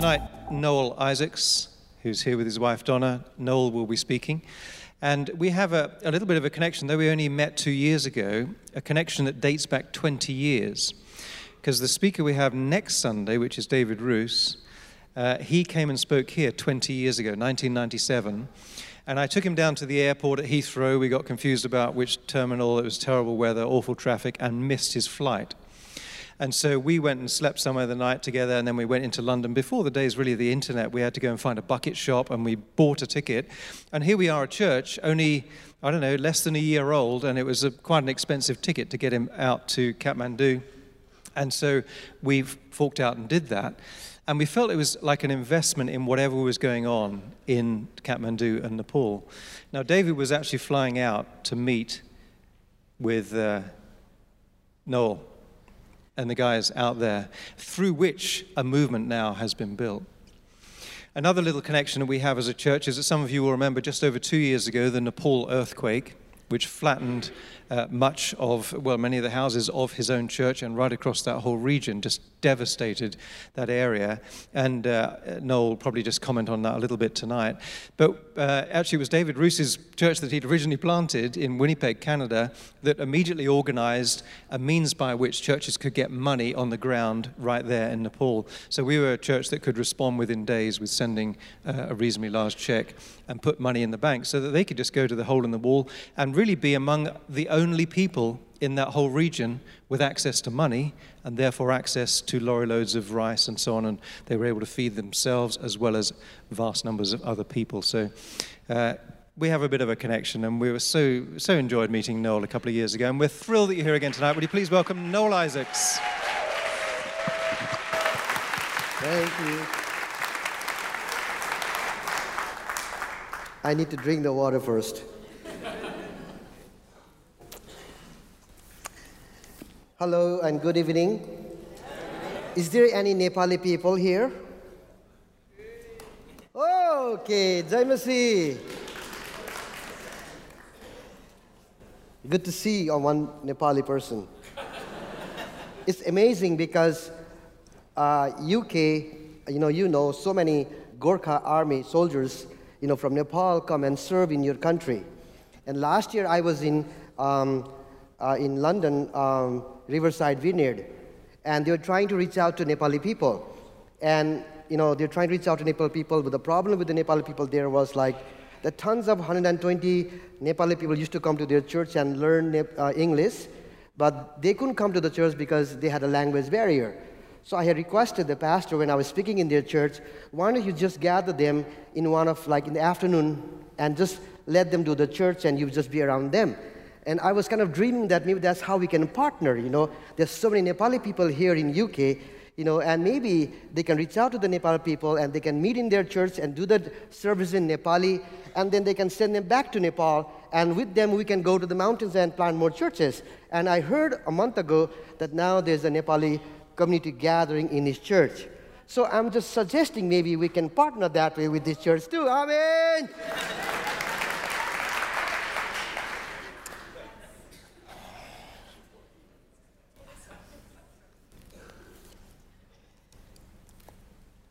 tonight Noel Isaacs, who's here with his wife Donna. Noel will be speaking. And we have a, a little bit of a connection, though we only met two years ago, a connection that dates back 20 years. Because the speaker we have next Sunday, which is David Ruis, uh, he came and spoke here 20 years ago, 1997. And I took him down to the airport at Heathrow. We got confused about which terminal. It was terrible weather, awful traffic, and missed his flight. And so we went and slept somewhere the night together, and then we went into London. Before the days really of the internet, we had to go and find a bucket shop, and we bought a ticket. And here we are at church, only, I don't know, less than a year old, and it was a, quite an expensive ticket to get him out to Kathmandu. And so we forked out and did that. And we felt it was like an investment in whatever was going on in Kathmandu and Nepal. Now, David was actually flying out to meet with uh, Noel and the guys out there, through which a movement now has been built. Another little connection that we have as a church is that some of you will remember just over two years ago the Nepal earthquake, which flattened uh, much of, well, many of the houses of his own church and right across that whole region, just devastated that area. And uh, Noel will probably just comment on that a little bit tonight. But uh, actually, it was David Ruis's church that he'd originally planted in Winnipeg, Canada, that immediately organized a means by which churches could get money on the ground right there in Nepal. So we were a church that could respond within days with sending uh, a reasonably large check and put money in the bank so that they could just go to the hole in the wall and really be among the only people in that whole region with access to money and therefore access to lorry loads of rice and so on. And they were able to feed themselves as well as vast numbers of other people. So uh, we have a bit of a connection, and we were so, so enjoyed meeting Noel a couple of years ago. And we're thrilled that you're here again tonight. Would you please welcome Noel Isaacs? Thank you. I need to drink the water first. Hello and good evening. Is there any Nepali people here? Okay, Jaimasi. Good to see on one Nepali person. it's amazing because uh, UK, you know, you know, so many Gorkha army soldiers, you know, from Nepal come and serve in your country. And last year I was in, um, uh, in London um, Riverside Vineyard, and they were trying to reach out to Nepali people. And, you know, they're trying to reach out to Nepali people, but the problem with the Nepali people there was like, the tons of 120 Nepali people used to come to their church and learn uh, English, but they couldn't come to the church because they had a language barrier. So I had requested the pastor when I was speaking in their church, why don't you just gather them in one of like in the afternoon and just let them do the church and you just be around them. And I was kind of dreaming that maybe that's how we can partner, you know. There's so many Nepali people here in UK, you know, and maybe they can reach out to the Nepali people and they can meet in their church and do the service in Nepali, and then they can send them back to Nepal, and with them we can go to the mountains and plant more churches. And I heard a month ago that now there's a Nepali community gathering in his church. So I'm just suggesting maybe we can partner that way with this church too. Amen.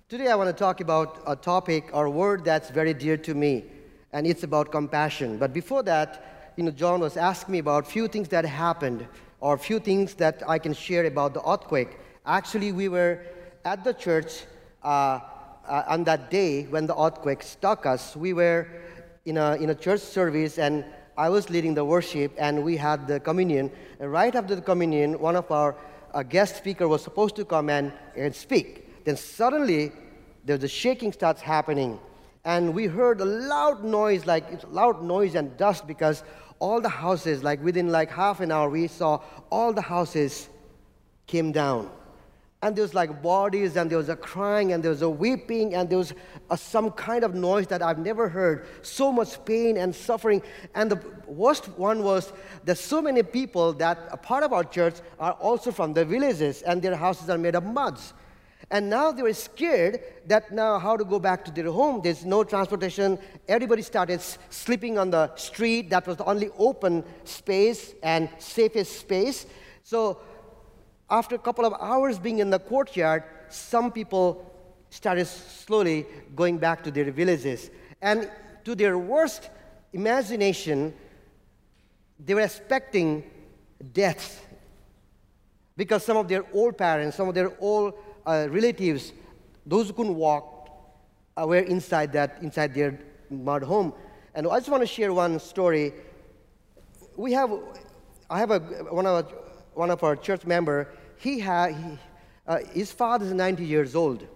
Today, I want to talk about a topic or word that's very dear to me, and it's about compassion. But before that, you know, John was asking me about a few things that happened or a few things that I can share about the earthquake. Actually, we were at the church uh, uh, on that day when the earthquake struck us. We were in a, in a church service, and I was leading the worship, and we had the communion. And right after the communion, one of our uh, guest speaker was supposed to come and, and speak. Then suddenly, there's a shaking starts happening. And we heard a loud noise, like it's loud noise and dust because all the houses, like within like half an hour, we saw all the houses came down. And there was like bodies, and there was a crying, and there was a weeping, and there was a, some kind of noise that I've never heard. So much pain and suffering. And the worst one was that so many people that a part of our church are also from the villages, and their houses are made of muds. And now they were scared that now how to go back to their home. There's no transportation. Everybody started sleeping on the street. That was the only open space and safest space. So after a couple of hours being in the courtyard, some people started slowly going back to their villages. And to their worst imagination, they were expecting death because some of their old parents, some of their old uh, relatives, those who couldn't walk, uh, were inside that inside their mud home. And I just want to share one story. We have, I have a one of our, one of our church member. He had he, uh, his father is 90 years old,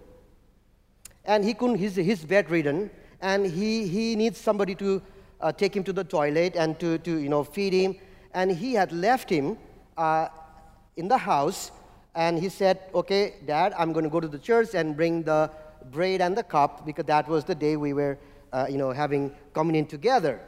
and he couldn't. He's, he's bedridden, and he he needs somebody to uh, take him to the toilet and to to you know feed him. And he had left him uh, in the house, and he said, "Okay, Dad, I'm going to go to the church and bring the bread and the cup because that was the day we were, uh, you know, having communion together."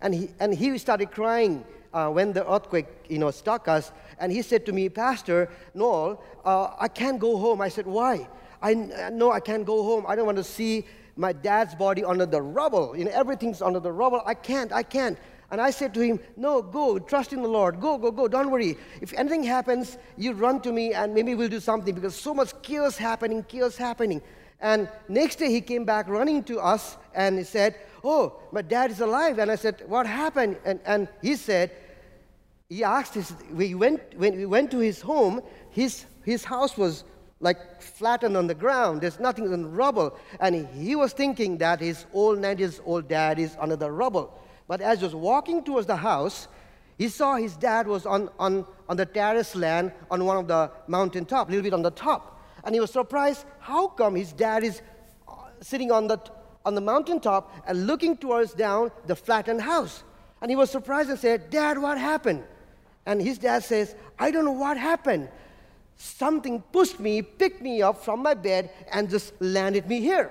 And he and he started crying uh, when the earthquake, you know, struck us. And he said to me, "Pastor Noel, uh, I can't go home." I said, "Why?" I know I can't go home. I don't want to see my dad's body under the rubble. You know, everything's under the rubble. I can't. I can't. And I said to him, No, go, trust in the Lord. Go, go, go, don't worry. If anything happens, you run to me and maybe we'll do something because so much chaos happening, chaos happening. And next day he came back running to us and he said, Oh, my dad is alive. And I said, What happened? And, and he said, He asked his, we went, when we went to his home, his, his house was like flattened on the ground. There's nothing in rubble. And he was thinking that his old 90s old dad is under the rubble. But as he was walking towards the house, he saw his dad was on, on, on the terrace land on one of the mountain top, a little bit on the top. And he was surprised, how come his dad is uh, sitting on the, on the mountain top and looking towards down the flattened house? And he was surprised and said, Dad, what happened? And his dad says, I don't know what happened. Something pushed me, picked me up from my bed, and just landed me here.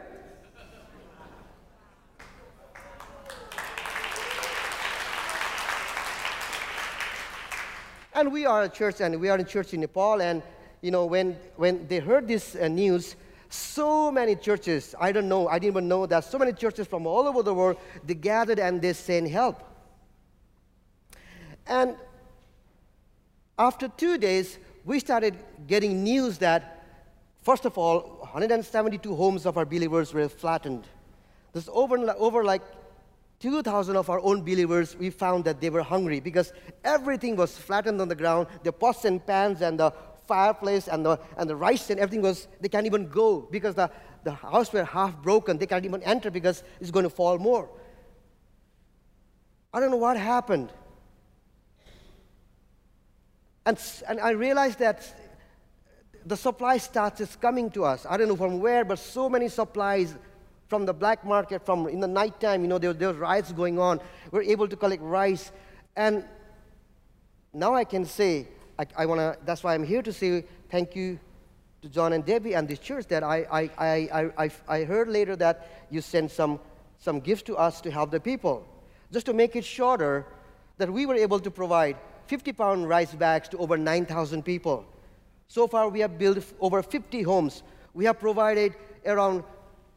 And we are a church, and we are in church in Nepal. And you know, when when they heard this uh, news, so many churches, I don't know, I didn't even know that so many churches from all over the world, they gathered and they sent help. And after two days, we started getting news that, first of all, 172 homes of our believers were flattened. There's over, over like 2,000 of our own believers, we found that they were hungry because everything was flattened on the ground. The pots and pans and the fireplace and the, and the rice and everything was, they can't even go because the, the house were half broken. They can't even enter because it's going to fall more. I don't know what happened. And, and I realized that the supply starts is coming to us. I don't know from where, but so many supplies from the black market, from in the nighttime, you know, there, there were riots going on. We are able to collect rice. And now I can say, I, I want to, that's why I'm here to say thank you to John and Debbie and this church that I, I, I, I, I heard later that you sent some, some gifts to us to help the people. Just to make it shorter, that we were able to provide 50 pound rice bags to over 9,000 people. So far, we have built over 50 homes. We have provided around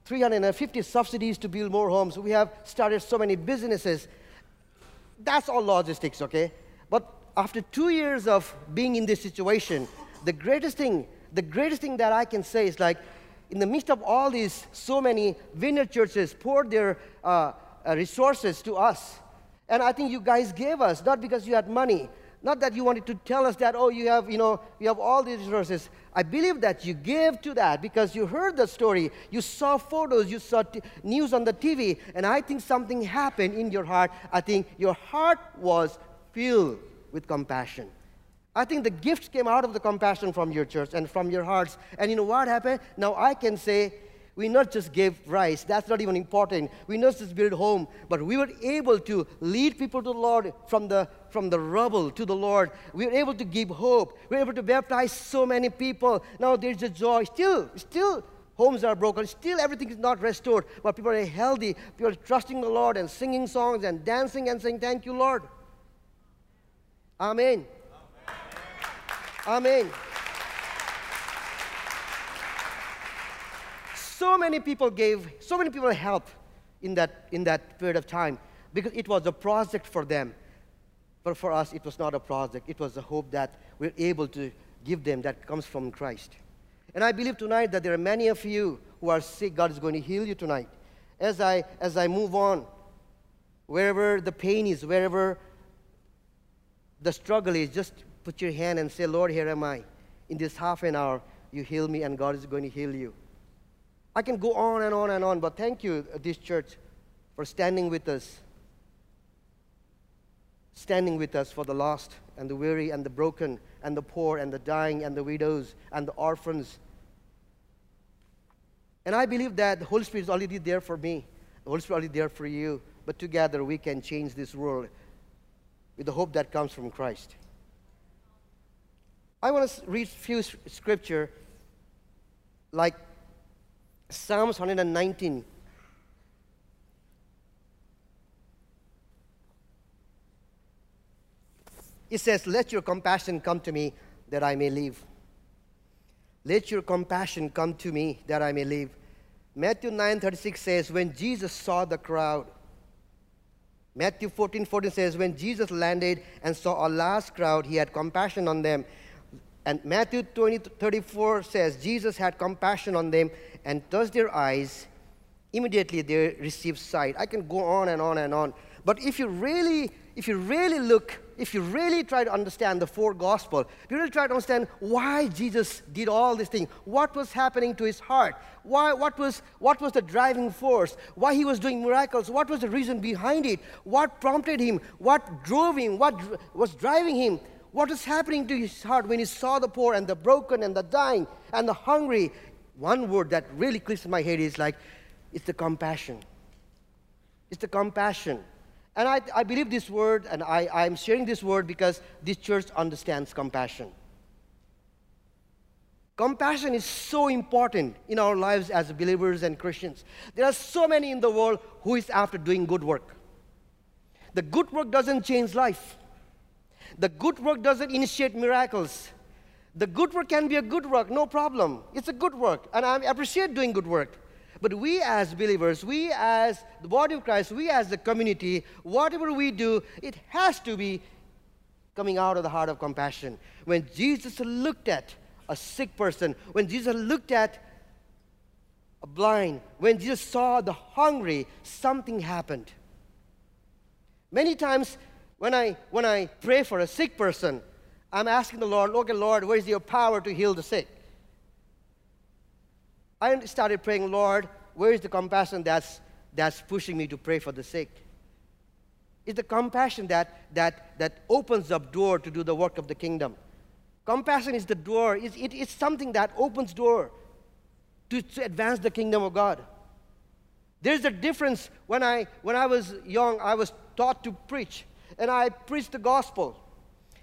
350 subsidies to build more homes. We have started so many businesses. That's all logistics, okay? But after two years of being in this situation, the greatest thing, the greatest thing that I can say is like, in the midst of all these, so many vineyard churches poured their uh, uh, resources to us. And I think you guys gave us, not because you had money, not that you wanted to tell us that, oh, you have, you know, you have all these resources. I believe that you gave to that because you heard the story, you saw photos, you saw t- news on the TV, and I think something happened in your heart. I think your heart was filled with compassion. I think the gifts came out of the compassion from your church and from your hearts. And you know what happened? Now I can say, we not just gave rice, that's not even important. We not just build home, but we were able to lead people to the Lord from the, from the rubble to the Lord. We were able to give hope. We were able to baptize so many people. Now there's a joy. Still, still homes are broken. Still everything is not restored, but people are healthy. People are trusting the Lord and singing songs and dancing and saying, Thank you, Lord. Amen. Amen. Amen. So many people gave, so many people helped in that, in that period of time because it was a project for them. But for us, it was not a project. It was a hope that we're able to give them that comes from Christ. And I believe tonight that there are many of you who are sick, God is going to heal you tonight. As I, as I move on, wherever the pain is, wherever the struggle is, just put your hand and say, Lord, here am I. In this half an hour, you heal me, and God is going to heal you. I can go on and on and on, but thank you, uh, this church, for standing with us. Standing with us for the lost and the weary and the broken and the poor and the dying and the widows and the orphans. And I believe that the Holy Spirit is already there for me. The Holy Spirit is already there for you. But together we can change this world with the hope that comes from Christ. I want to read a few scripture like Psalms 119. It says, Let your compassion come to me that I may live. Let your compassion come to me that I may live. Matthew 9:36 says, When Jesus saw the crowd, Matthew 14, 14 says, When Jesus landed and saw a large crowd, he had compassion on them. And Matthew 20, 34 says, Jesus had compassion on them and touched their eyes. Immediately they received sight. I can go on and on and on. But if you really, if you really look, if you really try to understand the four gospel, if you really try to understand why Jesus did all these things, what was happening to his heart, why, what, was, what was the driving force, why he was doing miracles, what was the reason behind it, what prompted him, what drove him, what was driving him, what was happening to his heart when he saw the poor and the broken and the dying and the hungry. One word that really clicks in my head is like, it's the compassion. It's the compassion. And I, I believe this word, and I, I'm sharing this word because this church understands compassion. Compassion is so important in our lives as believers and Christians. There are so many in the world who is after doing good work. The good work doesn't change life. The good work doesn't initiate miracles. The good work can be a good work, no problem. It's a good work, and I appreciate doing good work. But we as believers, we as the body of Christ, we as the community, whatever we do, it has to be coming out of the heart of compassion. When Jesus looked at a sick person, when Jesus looked at a blind, when Jesus saw the hungry, something happened. Many times when I, when I pray for a sick person, I'm asking the Lord, okay, Lord, where is your power to heal the sick? I started praying, Lord, where is the compassion that's, that's pushing me to pray for the sick? It's the compassion that, that, that opens up door to do the work of the kingdom. Compassion is the door. It's, it, it's something that opens door to, to advance the kingdom of God. There's a difference. When I, when I was young, I was taught to preach, and I preached the gospel.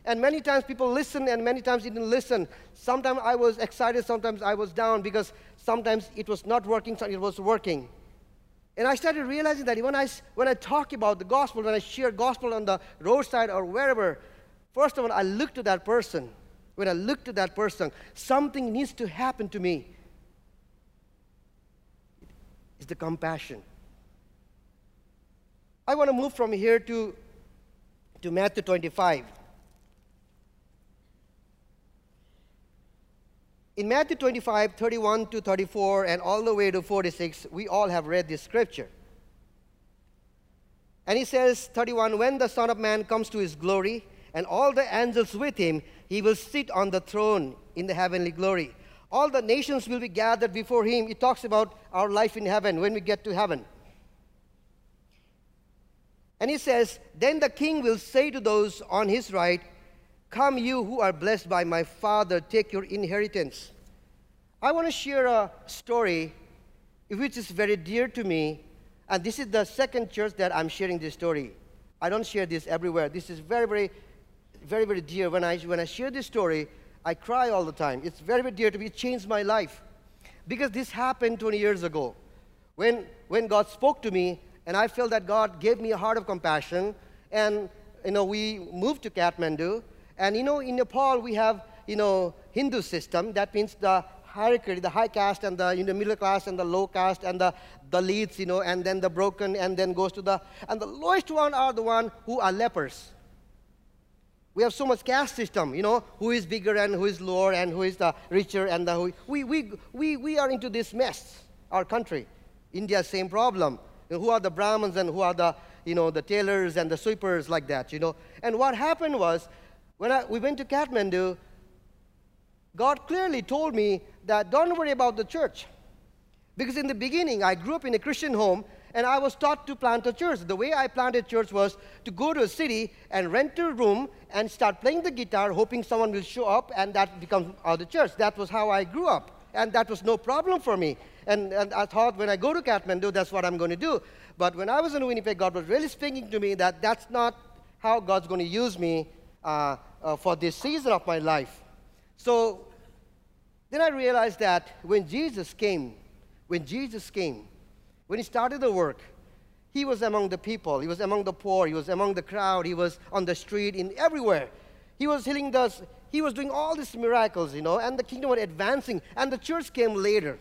And many times people listen, and many times didn't listen. Sometimes I was excited, sometimes I was down because sometimes it was not working, sometimes it was working. And I started realizing that when I, when I talk about the gospel, when I share gospel on the roadside or wherever, first of all, I look to that person. When I look to that person, something needs to happen to me. It's the compassion. I want to move from here to, to Matthew 25. In Matthew 25, 31 to 34, and all the way to 46, we all have read this scripture. And he says, 31, when the Son of Man comes to his glory, and all the angels with him, he will sit on the throne in the heavenly glory. All the nations will be gathered before him. He talks about our life in heaven when we get to heaven. And he says, Then the king will say to those on his right, Come, you who are blessed by my Father, take your inheritance. I want to share a story which is very dear to me, and this is the second church that I'm sharing this story. I don't share this everywhere. This is very, very, very, very dear. When I, when I share this story, I cry all the time. It's very, very dear to me. It changed my life. Because this happened 20 years ago. When, when God spoke to me, and I felt that God gave me a heart of compassion, and, you know, we moved to Kathmandu, and you know, in Nepal, we have, you know, Hindu system. That means the hierarchy, the high caste and the you know, middle class and the low caste and the, leads, you know, and then the broken and then goes to the, and the lowest one are the one who are lepers. We have so much caste system, you know, who is bigger and who is lower and who is the richer and the, who, we, we, we, we are into this mess. our country. India, same problem. Who are the Brahmins and who are the, you know, the tailors and the sweepers like that, you know. And what happened was, when I, we went to Kathmandu, God clearly told me that don't worry about the church. Because in the beginning, I grew up in a Christian home and I was taught to plant a church. The way I planted church was to go to a city and rent a room and start playing the guitar, hoping someone will show up, and that becomes uh, the church. That was how I grew up, and that was no problem for me. And, and I thought when I go to Kathmandu, that's what I'm going to do. But when I was in Winnipeg, God was really speaking to me that that's not how God's going to use me uh, uh, for this season of my life. So then I realized that when Jesus came, when Jesus came, when he started the work, he was among the people, he was among the poor, he was among the crowd, he was on the street, in everywhere. He was healing the, he was doing all these miracles, you know, and the kingdom was advancing, and the church came later.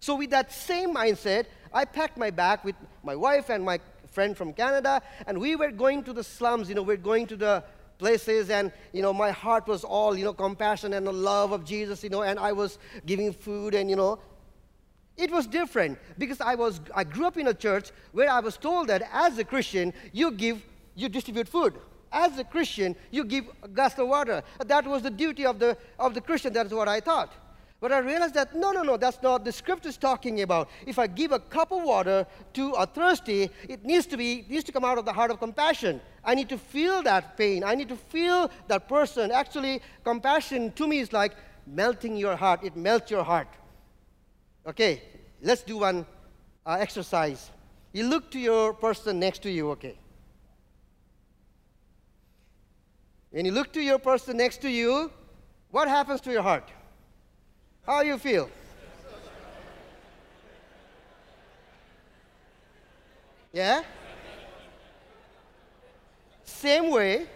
So with that same mindset, I packed my bag with my wife and my friend from Canada, and we were going to the slums, you know, we we're going to the places and you know my heart was all you know compassion and the love of jesus you know and i was giving food and you know it was different because I, was, I grew up in a church where I was told that as a Christian, you give, you distribute food. As a Christian, you give a glass of water. That was the duty of the, of the Christian. That's what I thought. But I realized that no, no, no, that's not the script is talking about. If I give a cup of water to a thirsty, it needs to be needs to come out of the heart of compassion. I need to feel that pain. I need to feel that person. Actually, compassion to me is like melting your heart. It melts your heart. Okay, let's do one uh, exercise. You look to your person next to you, okay? When you look to your person next to you, what happens to your heart? How you feel? Yeah? Same way,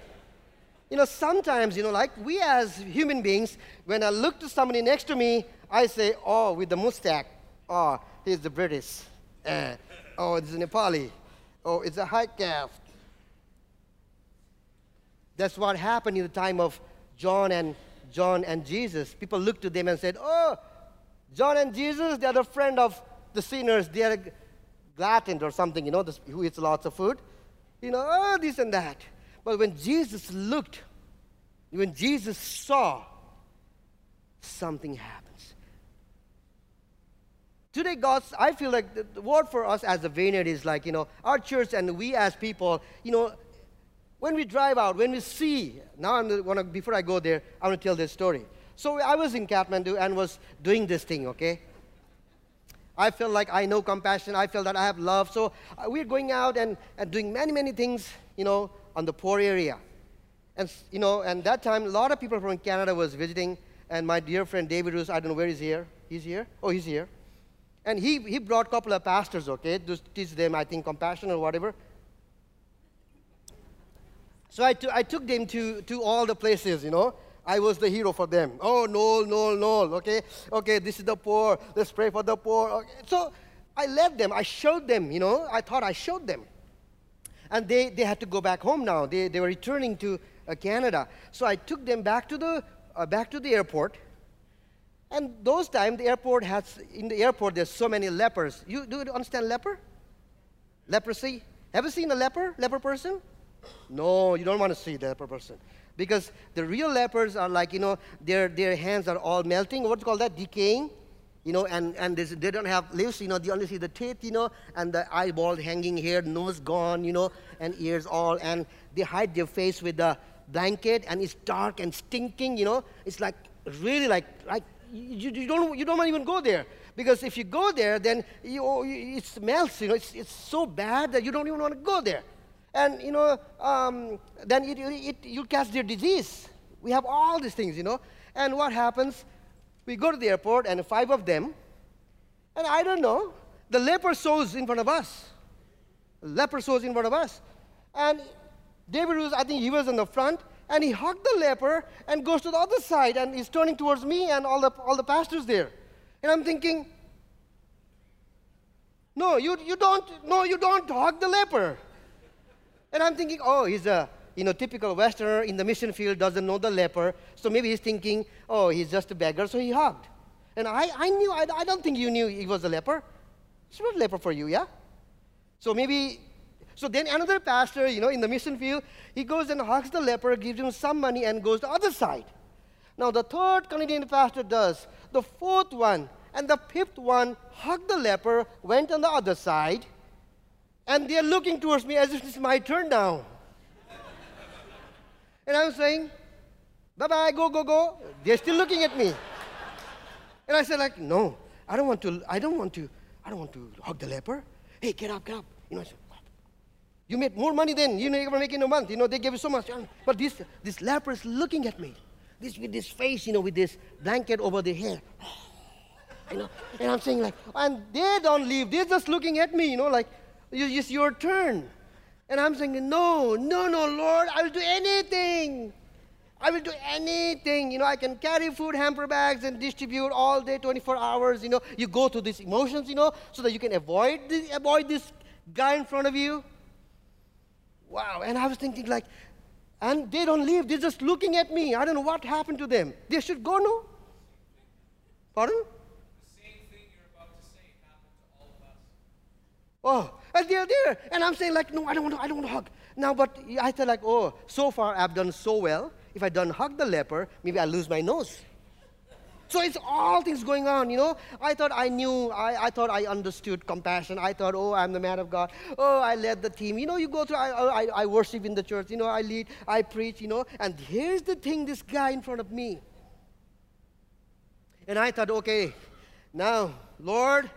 you know, sometimes, you know, like we as human beings, when I look to somebody next to me, I say, oh, with the mustache, oh, he's the British. Uh, oh, it's Nepali. Oh, it's a high caste. That's what happened in the time of John and John and Jesus. People looked to them and said, Oh, John and Jesus, they are the friend of the sinners. They are glutton or something, you know, who eats lots of food. You know, oh, this and that. But when Jesus looked, when Jesus saw, something happens. Today, God's, I feel like the, the word for us as a vineyard is like, you know, our church and we as people, you know, when we drive out, when we see, now I'm gonna, before I go there, I want to tell this story. So I was in Kathmandu and was doing this thing, okay? I felt like I know compassion. I felt that I have love. So uh, we're going out and, and doing many, many things, you know, on the poor area. And, you know, and that time, a lot of people from Canada was visiting, and my dear friend David was, I don't know where he's here. He's here? Oh, he's here. And he, he brought a couple of pastors, okay, to teach them, I think, compassion or whatever. So I, I took them to, to all the places, you know. I was the hero for them. Oh, no, no, no, okay? Okay, this is the poor. Let's pray for the poor. Okay. So I led them. I showed them, you know. I thought I showed them. And they, they had to go back home now. They, they were returning to uh, Canada. So I took them back to the, uh, back to the airport. And those times, the airport has, in the airport, there's so many lepers. You do you understand leper? Leprosy? Have you seen a leper, leper person? No, you don't want to see the leper person. Because the real lepers are like, you know, their, their hands are all melting. What's called that? Decaying you know, and, and they don't have lips, you know, they only see the teeth, you know, and the eyeball hanging here, nose gone, you know, and ears all, and they hide their face with the blanket, and it's dark and stinking, you know, it's like really like, like you, you don't, you don't want to even go there. Because if you go there, then you, it smells, you know, it's, it's so bad that you don't even want to go there. And, you know, um, then it, it, you catch their disease. We have all these things, you know. And what happens? We go to the airport, and five of them, and I don't know, the leper shows in front of us. Leper shows in front of us. And David was, I think he was in the front, and he hugged the leper and goes to the other side, and he's turning towards me and all the, all the pastors there. And I'm thinking, no, you, you don't, no, you don't hug the leper. And I'm thinking, oh, he's a you know, typical Westerner in the mission field doesn't know the leper, so maybe he's thinking, oh, he's just a beggar, so he hugged. And I, I knew, I, I don't think you knew he was a leper. It's not a leper for you, yeah? So maybe, so then another pastor, you know, in the mission field, he goes and hugs the leper, gives him some money, and goes the other side. Now the third Canadian pastor does. The fourth one and the fifth one hugged the leper, went on the other side, and they're looking towards me as if it's my turn now. and I'm saying, bye bye, go, go, go. They're still looking at me. And I said, like, no, I don't want to, I don't want to, I don't want to hug the leper. Hey, get up, get up. You know, I said, you made more money than you know you were make in a month. You know, they gave you so much. But this, this leper is looking at me. This with this face, you know, with this blanket over the hair. You know, and I'm saying like, and they don't leave. They're just looking at me, you know, like, it's your turn. And I'm saying, no, no, no, Lord, I will do anything. I will do anything. You know, I can carry food hamper bags and distribute all day, 24 hours. You know, you go through these emotions, you know, so that you can avoid this, avoid this guy in front of you. Wow. And I was thinking like, and they don't leave. They're just looking at me. I don't know what happened to them. They should go, no? Pardon? Oh, Uh, and they're there. And I'm saying, like, no, I don't want to, I don't want to hug. Now, but I said, like, oh, so far I've done so well. If I don't hug the leper, maybe I lose my nose. So it's all things going on, you know. I thought I knew, I, I thought I understood compassion. I thought, oh, I'm the man of God. Oh, I led the team. You know, you go through, I, oh, I, I worship in the church, you know, I lead, I preach, you know. And here's the thing this guy in front of me. And I thought, okay, now, Lord,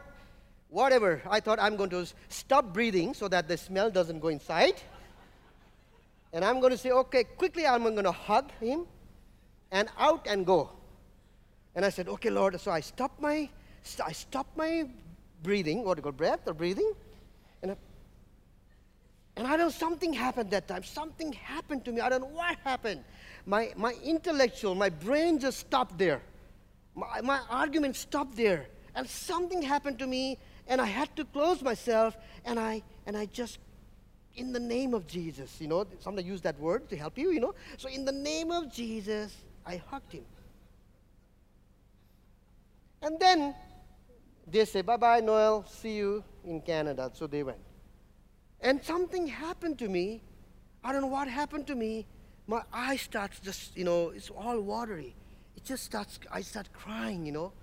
whatever. I thought I'm going to stop breathing so that the smell doesn't go inside. And I'm going to say, okay, quickly I'm going to hug him and out and go. And I said, okay, Lord. So I stopped my, I stopped my breathing, what do you call breath or breathing? And I, and I don't know, something happened that time. Something happened to me. I don't know what happened. My, my intellectual, my brain just stopped there. My, my argument stopped there. And something happened to me and I had to close myself, and I and I just in the name of Jesus, you know, somebody use that word to help you, you know. So in the name of Jesus, I hugged him. And then they say, bye bye, Noel, see you in Canada. So they went. And something happened to me. I don't know what happened to me. My eye starts just, you know, it's all watery. It just starts, I start crying, you know.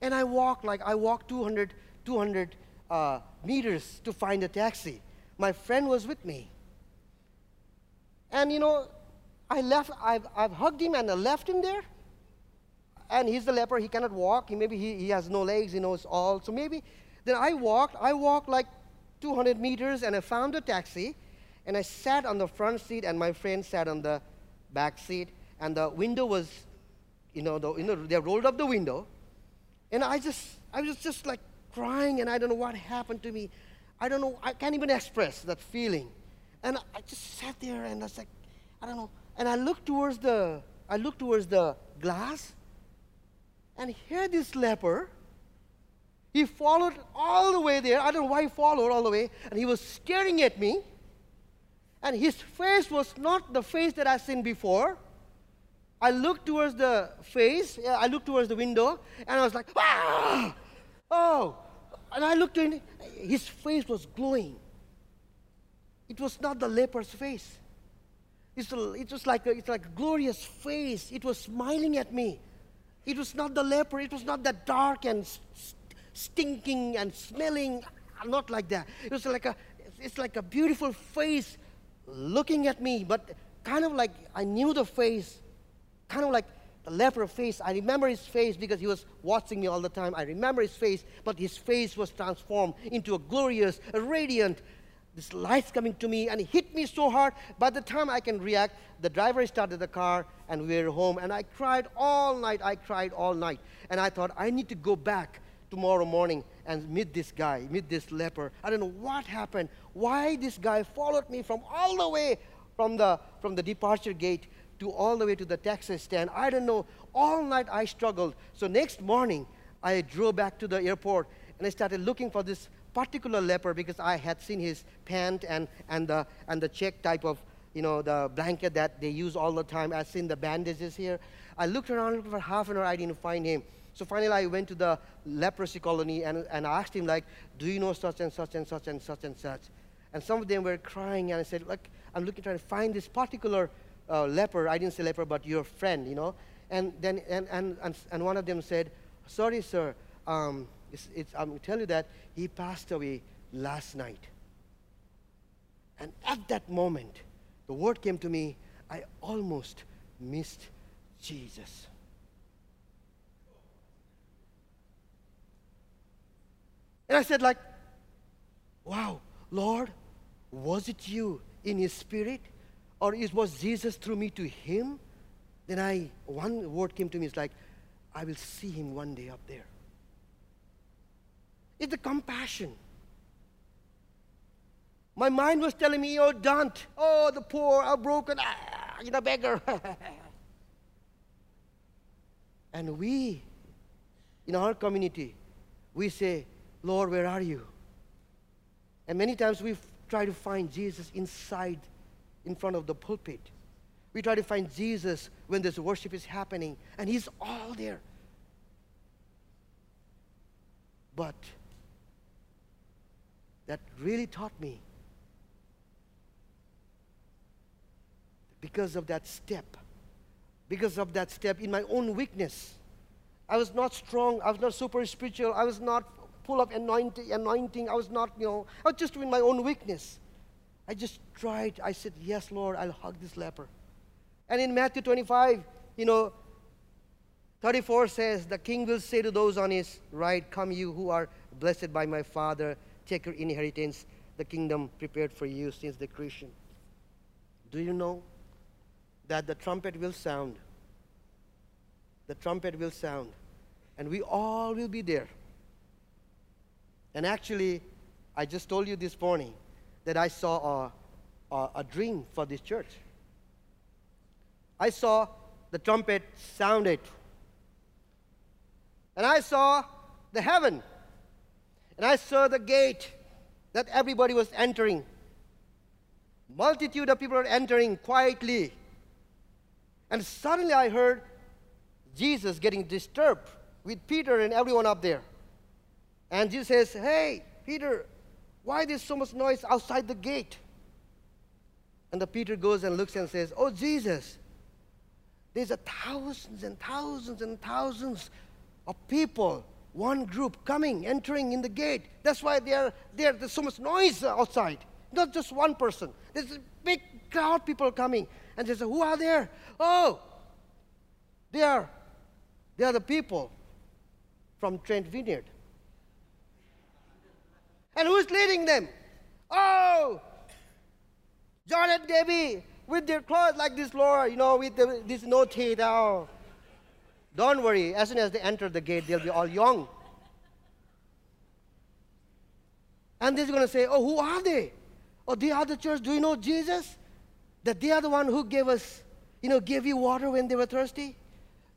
And I walk like I walk 200 200 uh, meters to find a taxi. My friend was with me. And you know, I left, I've, I've hugged him and I left him there. And he's the leper, he cannot walk. He, maybe he, he has no legs, he knows all. So maybe, then I walked, I walked like 200 meters and I found a taxi. And I sat on the front seat and my friend sat on the back seat. And the window was, you know, the, you know they rolled up the window. And I just, I was just like crying and I don't know what happened to me. I don't know, I can't even express that feeling. And I just sat there and I was like, I don't know. And I looked towards the, I looked towards the glass and here this leper, he followed all the way there. I don't know why he followed all the way. And he was staring at me. And his face was not the face that I'd seen before. I looked towards the face, I looked towards the window, and I was like, ah! Oh, and I looked in, his face was glowing. It was not the leper's face. It's it was like a, it's like a glorious face. It was smiling at me. It was not the leper. It was not that dark and st- stinking and smelling. Not like that. It was like a, it's like a beautiful face looking at me, but kind of like I knew the face, kind of like the leper face, I remember his face because he was watching me all the time. I remember his face, but his face was transformed into a glorious, a radiant, this light's coming to me, and it hit me so hard. By the time I can react, the driver started the car, and we were home, and I cried all night. I cried all night. And I thought, I need to go back tomorrow morning and meet this guy, meet this leper. I don't know what happened, why this guy followed me from all the way from the, from the departure gate to all the way to the taxi stand. I don't know. All night I struggled. So next morning, I drove back to the airport and I started looking for this particular leper because I had seen his pant and, and, the, and the check type of, you know, the blanket that they use all the time. I've seen the bandages here. I looked around for half an hour. I didn't find him. So finally, I went to the leprosy colony and, and asked him, like, do you know such and such and such and such and such? And some of them were crying, and I said, look, I'm looking trying to find this particular uh, leper. I didn't say leper, but your friend, you know. And then and, and, and, and one of them said, sorry, sir, um, it's, it's, I'm tell you that he passed away last night. And at that moment, the word came to me, I almost missed Jesus. And I said, like, wow, Lord, was it you in his spirit? Or it was Jesus through me to him? Then I, one word came to me, it's like, I will see him one day up there. It's the compassion. My mind was telling me, oh, don't. Oh, the poor are broken. Ah, you're a beggar. and we, in our community, we say, Lord, where are you? And many times we try to find Jesus inside, in front of the pulpit. We try to find Jesus when this worship is happening, and He's all there. But that really taught me because of that step, because of that step in my own weakness. I was not strong, I was not super spiritual, I was not full of anointing. I was not, you know, I was just in my own weakness. I just tried. I said, Yes, Lord, I'll hug this leper. And in Matthew 25, you know, 34 says, The king will say to those on his right, Come, you who are blessed by my Father, take your inheritance, the kingdom prepared for you since the creation. Do you know that the trumpet will sound? The trumpet will sound, and we all will be there. And actually, I just told you this morning that I saw a, a, a dream for this church. I saw the trumpet sounded. And I saw the heaven. And I saw the gate that everybody was entering. Multitude of people are entering quietly. And suddenly I heard Jesus getting disturbed with Peter and everyone up there. And Jesus says, Hey, Peter, why there's so much noise outside the gate? And the Peter goes and looks and says, Oh, Jesus, there's a thousands and thousands and thousands of people, one group coming, entering in the gate. That's why they're, they're, there's so much noise outside. Not just one person. There's a big crowd people coming. And they say, Who are there? Oh, they are, they are the people from Trent Vineyard. And who's leading them? Oh, John and Debbie with their clothes like this, Lord, you know, with the, this no teeth. Oh. Don't worry, as soon as they enter the gate, they'll be all young. And they're going to say, Oh, who are they? Oh, they are the church. Do you know Jesus? That they are the one who gave us, you know, gave you water when they were thirsty?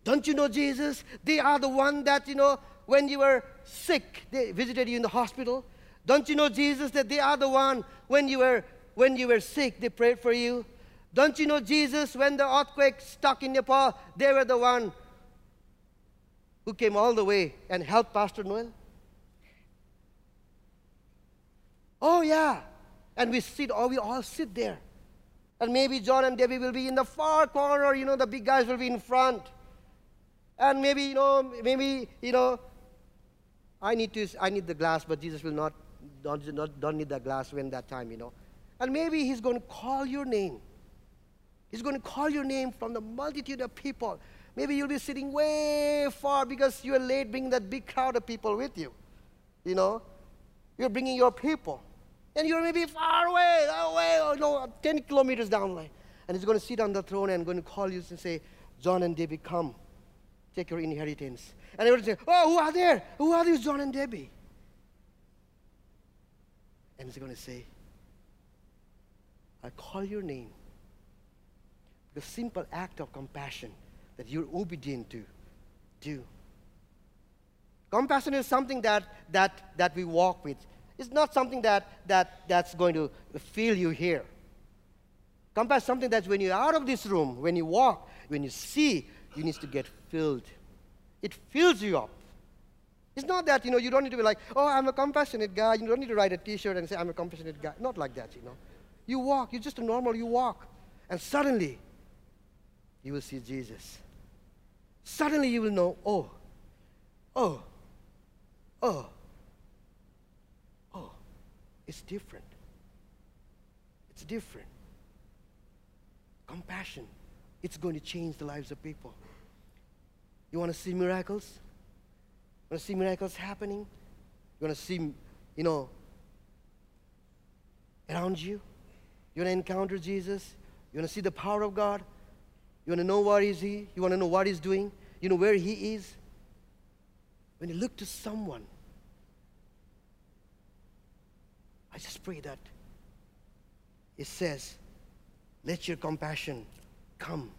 Don't you know Jesus? They are the one that, you know, when you were sick, they visited you in the hospital. Don't you know, Jesus, that they are the one when you were when you were sick, they prayed for you? Don't you know, Jesus, when the earthquake struck in Nepal, they were the one who came all the way and helped Pastor Noel? Oh yeah. And we sit, oh, we all sit there. And maybe John and Debbie will be in the far corner, you know, the big guys will be in front. And maybe, you know, maybe, you know, I need to I need the glass, but Jesus will not don't, not, don't need the glass when that time, you know. And maybe he's going to call your name. He's going to call your name from the multitude of people. Maybe you'll be sitting way far because you're late bringing that big crowd of people with you. You know, you're bringing your people. And you're maybe far away, away, oh, you know, 10 kilometers down the line. And he's going to sit on the throne and going to call you and say, John and Debbie, come. Take your inheritance. And everyone say, oh, who are there? Who are these John and Debbie? And he's going to say, I call your name. The simple act of compassion that you're obedient to do. Compassion is something that, that, that we walk with. It's not something that, that, that's going to fill you here. Compassion is something that when you're out of this room, when you walk, when you see, you need to get filled. it fills you up. It's not that, you know, you don't need to be like, oh, I'm a compassionate guy. You don't need to write a t-shirt and say, I'm a compassionate guy. Not like that, you know. You walk, you're just a normal, you walk. And suddenly, you will see Jesus. Suddenly you will know, oh, oh, oh, oh, it's different. It's different. Compassion, it's going to change the lives of people. You want to see miracles? You want to see miracles happening? You want to see, you know, around you? You want to encounter Jesus? You want to see the power of God? You want to know what is He? You want to know what He's doing? You know where He is? When you look to someone, I just pray that it says, Let your compassion come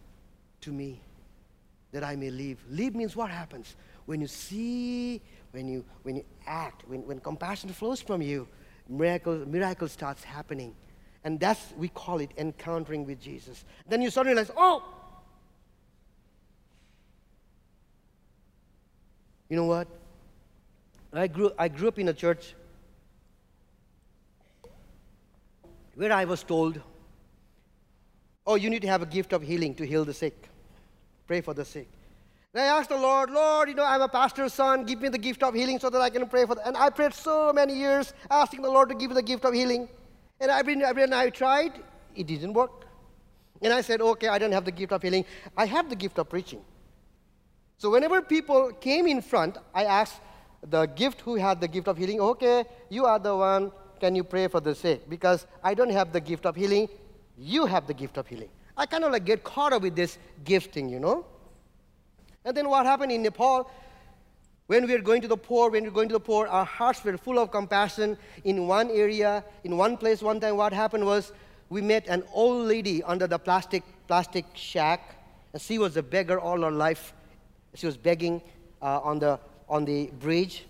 to me that I may live. Live means what happens? When you see, when you, when you act, when, when compassion flows from you, miracle, miracle starts happening. And that's, we call it encountering with Jesus. Then you suddenly realize, oh, you know what? I grew, I grew up in a church where I was told, oh, you need to have a gift of healing to heal the sick. Pray for the sick. I asked the Lord, Lord, you know, I'm a pastor's son. Give me the gift of healing so that I can pray for them. And I prayed so many years asking the Lord to give me the gift of healing. And every, every time I tried, it didn't work. And I said, okay, I don't have the gift of healing. I have the gift of preaching. So whenever people came in front, I asked the gift who had the gift of healing, okay, you are the one, can you pray for the sick? Because I don't have the gift of healing, you have the gift of healing. I kind of like get caught up with this gifting, you know. And then what happened in Nepal? When we were going to the poor, when we were going to the poor, our hearts were full of compassion. In one area, in one place, one time, what happened was we met an old lady under the plastic plastic shack, and she was a beggar all her life. She was begging uh, on the on the bridge,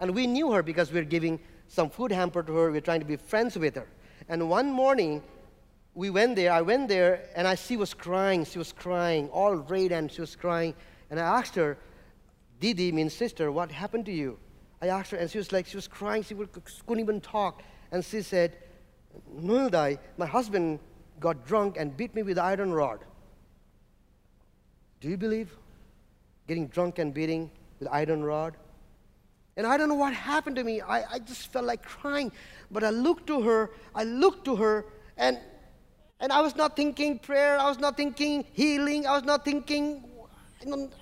and we knew her because we were giving some food hamper to her. We were trying to be friends with her. And one morning, we went there. I went there, and I she was crying. She was crying, all red, and she was crying. And I asked her, Didi means sister, what happened to you? I asked her, and she was like, she was crying. She couldn't even talk. And she said, Nuldai, my husband got drunk and beat me with an iron rod. Do you believe? Getting drunk and beating with iron rod? And I don't know what happened to me. I, I just felt like crying. But I looked to her, I looked to her, and and I was not thinking prayer, I was not thinking healing, I was not thinking,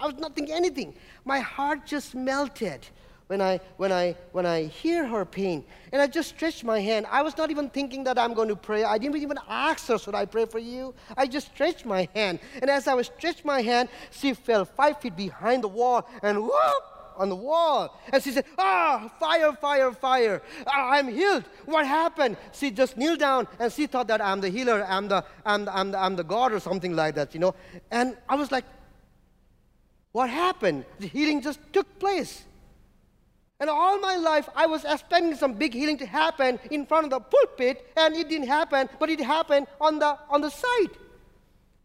I was not thinking anything. My heart just melted when I, when, I, when I hear her pain. And I just stretched my hand. I was not even thinking that I'm going to pray. I didn't even ask her, should I pray for you? I just stretched my hand. And as I was stretched my hand, she fell five feet behind the wall and whoop, on the wall. And she said, Ah, fire, fire, fire. Ah, I'm healed. What happened? She just kneeled down and she thought that I'm the healer, I'm the, I'm the, I'm the, I'm the God or something like that, you know. And I was like, What happened? The healing just took place. And all my life, I was expecting some big healing to happen in front of the pulpit, and it didn't happen, but it happened on the, on the side.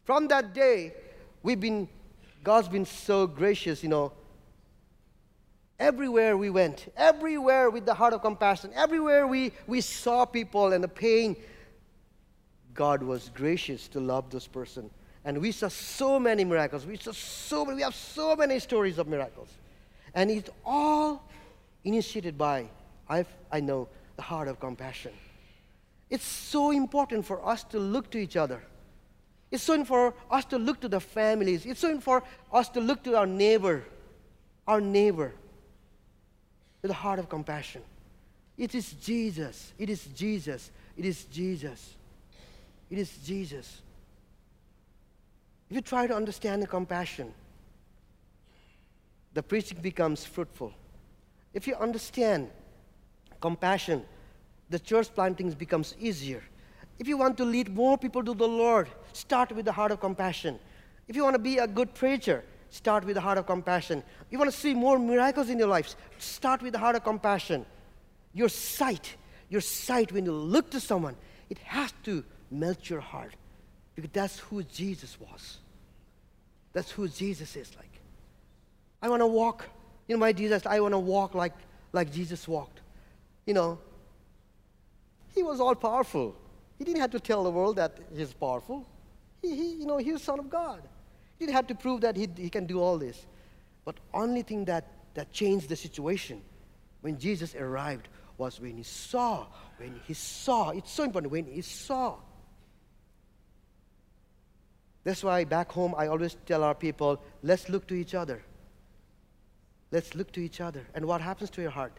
From that day, we've been, God's been so gracious, you know, Everywhere we went, everywhere with the heart of compassion, everywhere we, we saw people and the pain, God was gracious to love this person. And we saw so many miracles. We saw so many, we have so many stories of miracles. And it's all initiated by, I've, I know, the heart of compassion. It's so important for us to look to each other. It's so important for us to look to the families. It's so important for us to look to our neighbor, our neighbor with a heart of compassion. It is Jesus. It is Jesus. It is Jesus. It is Jesus. If you try to understand the compassion, the preaching becomes fruitful. If you understand compassion, the church plantings becomes easier. If you want to lead more people to the Lord, start with the heart of compassion. If you want to be a good preacher, Start with the heart of compassion. You want to see more miracles in your lives? Start with the heart of compassion. Your sight, your sight, when you look to someone, it has to melt your heart because that's who Jesus was. That's who Jesus is like. I want to walk. You know, my Jesus, I want to walk like, like Jesus walked. You know, he was all powerful. He didn't have to tell the world that he's powerful. He, he you know, he's son of God. He didn't have to prove that he, he can do all this. But only thing that, that changed the situation when Jesus arrived was when he saw, when he saw, it's so important, when he saw. That's why back home I always tell our people, let's look to each other. Let's look to each other. And what happens to your heart?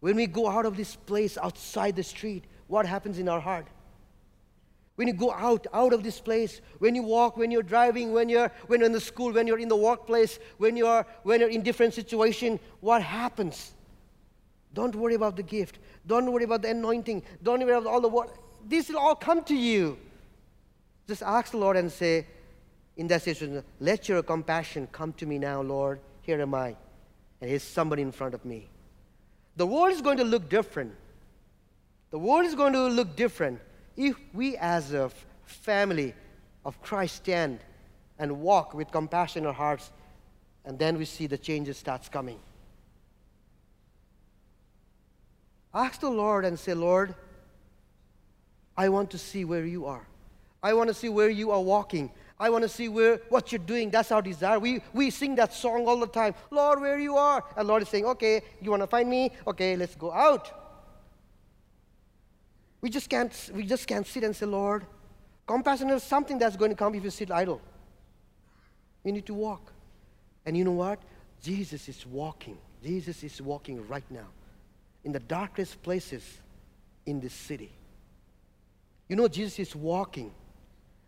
When we go out of this place outside the street, what happens in our heart? When you go out, out of this place, when you walk, when you're driving, when you're, when you're in the school, when you're in the workplace, when you're, when you're in different situation, what happens? Don't worry about the gift. Don't worry about the anointing. Don't worry about all the what. This will all come to you. Just ask the Lord and say, in that situation, let your compassion come to me now, Lord. Here am I. And here's somebody in front of me. The world is going to look different. The world is going to look different if we, as a family of Christ, stand and walk with compassion in our hearts, and then we see the changes starts coming. Ask the Lord and say, Lord, I want to see where you are. I want to see where you are walking. I want to see where what you're doing. That's our desire. We, we sing that song all the time. Lord, where you are. And Lord is saying, okay, you want to find me? Okay, let's go out. We just can't, we just can't sit and say, Lord, compassion is something that's going to come if you sit idle. We need to walk. And you know what? Jesus is walking. Jesus is walking right now in the darkest places in this city. You know, Jesus is walking.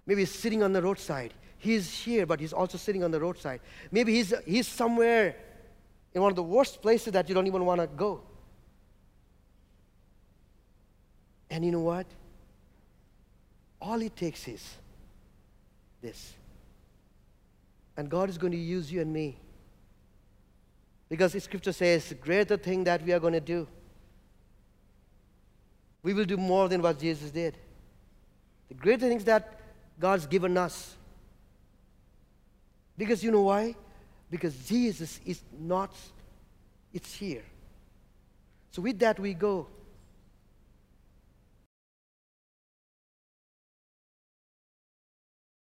Maybe he's sitting on the roadside. He's here, but he's also sitting on the roadside. Maybe he's, he's somewhere in one of the worst places that you don't even want to go. And you know what? All it takes is this. And God is going to use you and me. Because scripture says, the greater thing that we are going to do we will do more than what Jesus did. The greater things that God's given us. Because you know why? Because Jesus is not, it's here. So with that we go.